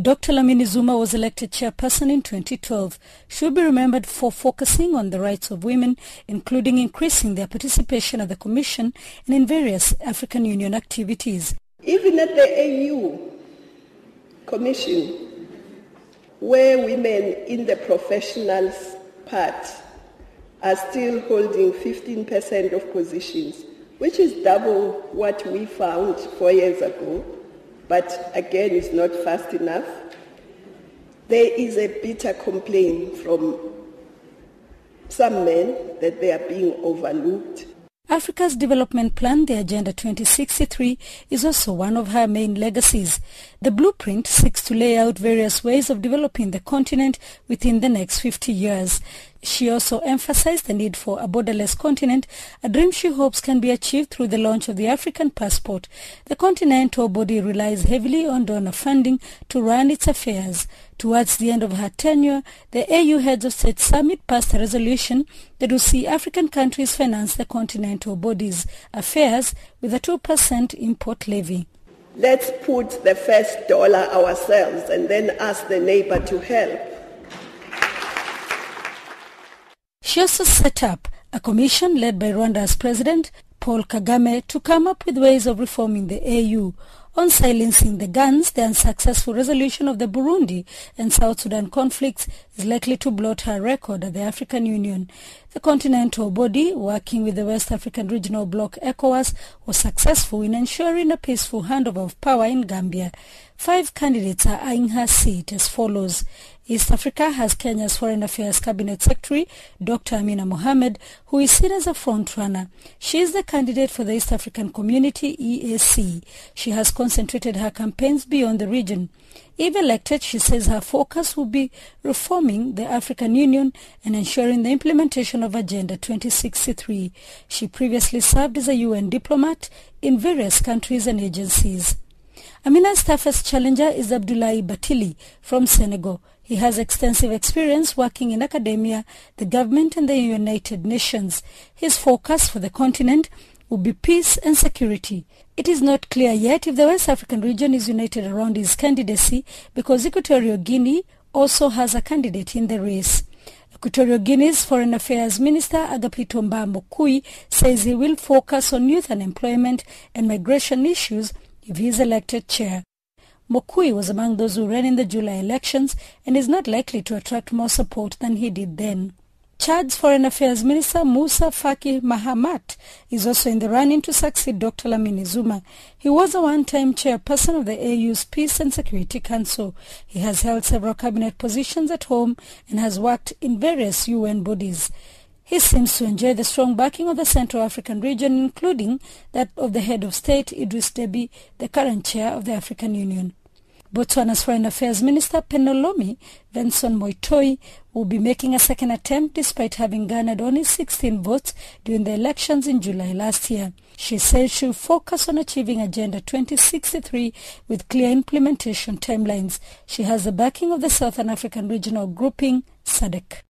Dr. Dlamini Zuma was elected chairperson in 2012. She will be remembered for focusing on the rights of women, including increasing their participation at the Commission and in various African Union activities. Even at the AU Commission, where women in the professionals part are still holding 15% of positions, which is double what we found four years ago but again it's not fast enough. There is a bitter complaint from some men that they are being overlooked. Africa's development plan, the Agenda 2063, is also one of her main legacies. The blueprint seeks to lay out various ways of developing the continent within the next 50 years. She also emphasized the need for a borderless continent, a dream she hopes can be achieved through the launch of the African passport. The continental body relies heavily on donor funding to run its affairs. Towards the end of her tenure, the AU Heads of State Summit passed a resolution that will see African countries finance the continental body's affairs with a 2% import levy. Let's put the first dollar ourselves and then ask the neighbor to help. She also set up a commission led by Rwanda's president, Paul Kagame, to come up with ways of reforming the AU. On silencing the guns, the unsuccessful resolution of the Burundi and South Sudan conflicts is likely to blot her record at the African Union. The continental body, working with the West African Regional Bloc ECOWAS, was successful in ensuring a peaceful handover of power in Gambia. Five candidates are eyeing her seat as follows. East Africa has Kenya's Foreign Affairs Cabinet Secretary, Dr. Amina Mohamed, who is seen as a frontrunner. She is the candidate for the East African Community, EAC. She has concentrated her campaigns beyond the region. If elected, she says her focus will be reforming the African Union and ensuring the implementation of Agenda 2063. She previously served as a UN diplomat in various countries and agencies. Amina's toughest challenger is Abdoulaye Bathily from Senegal. He has extensive experience working in academia, the government and the United Nations. His focus for the continent will be peace and security. It is not clear yet if the West African region is united around his candidacy because Equatorial Guinea also has a candidate in the race. Equatorial Guinea's Foreign Affairs Minister Agapito Mba Mokuy says he will focus on youth unemployment and migration issues if he is elected chair. Mokuy was among those who ran in the July elections and is not likely to attract more support than he did then. Chad's Foreign Affairs Minister Musa Faki Mahamat is also in the running to succeed Dr. Dlamini Zuma. He was a one-time chairperson of the AU's Peace and Security Council. He has held several cabinet positions at home and has worked in various UN bodies. He seems to enjoy the strong backing of the Central African region, including that of the head of state, Idris Deby, the current chair of the African Union. Botswana's Foreign Affairs Minister Pelonomi Venson Moitoi will be making a second attempt despite having garnered only 16 votes during the elections in July last year. She says she will focus on achieving Agenda 2063 with clear implementation timelines. She has the backing of the Southern African Regional Grouping, SADC.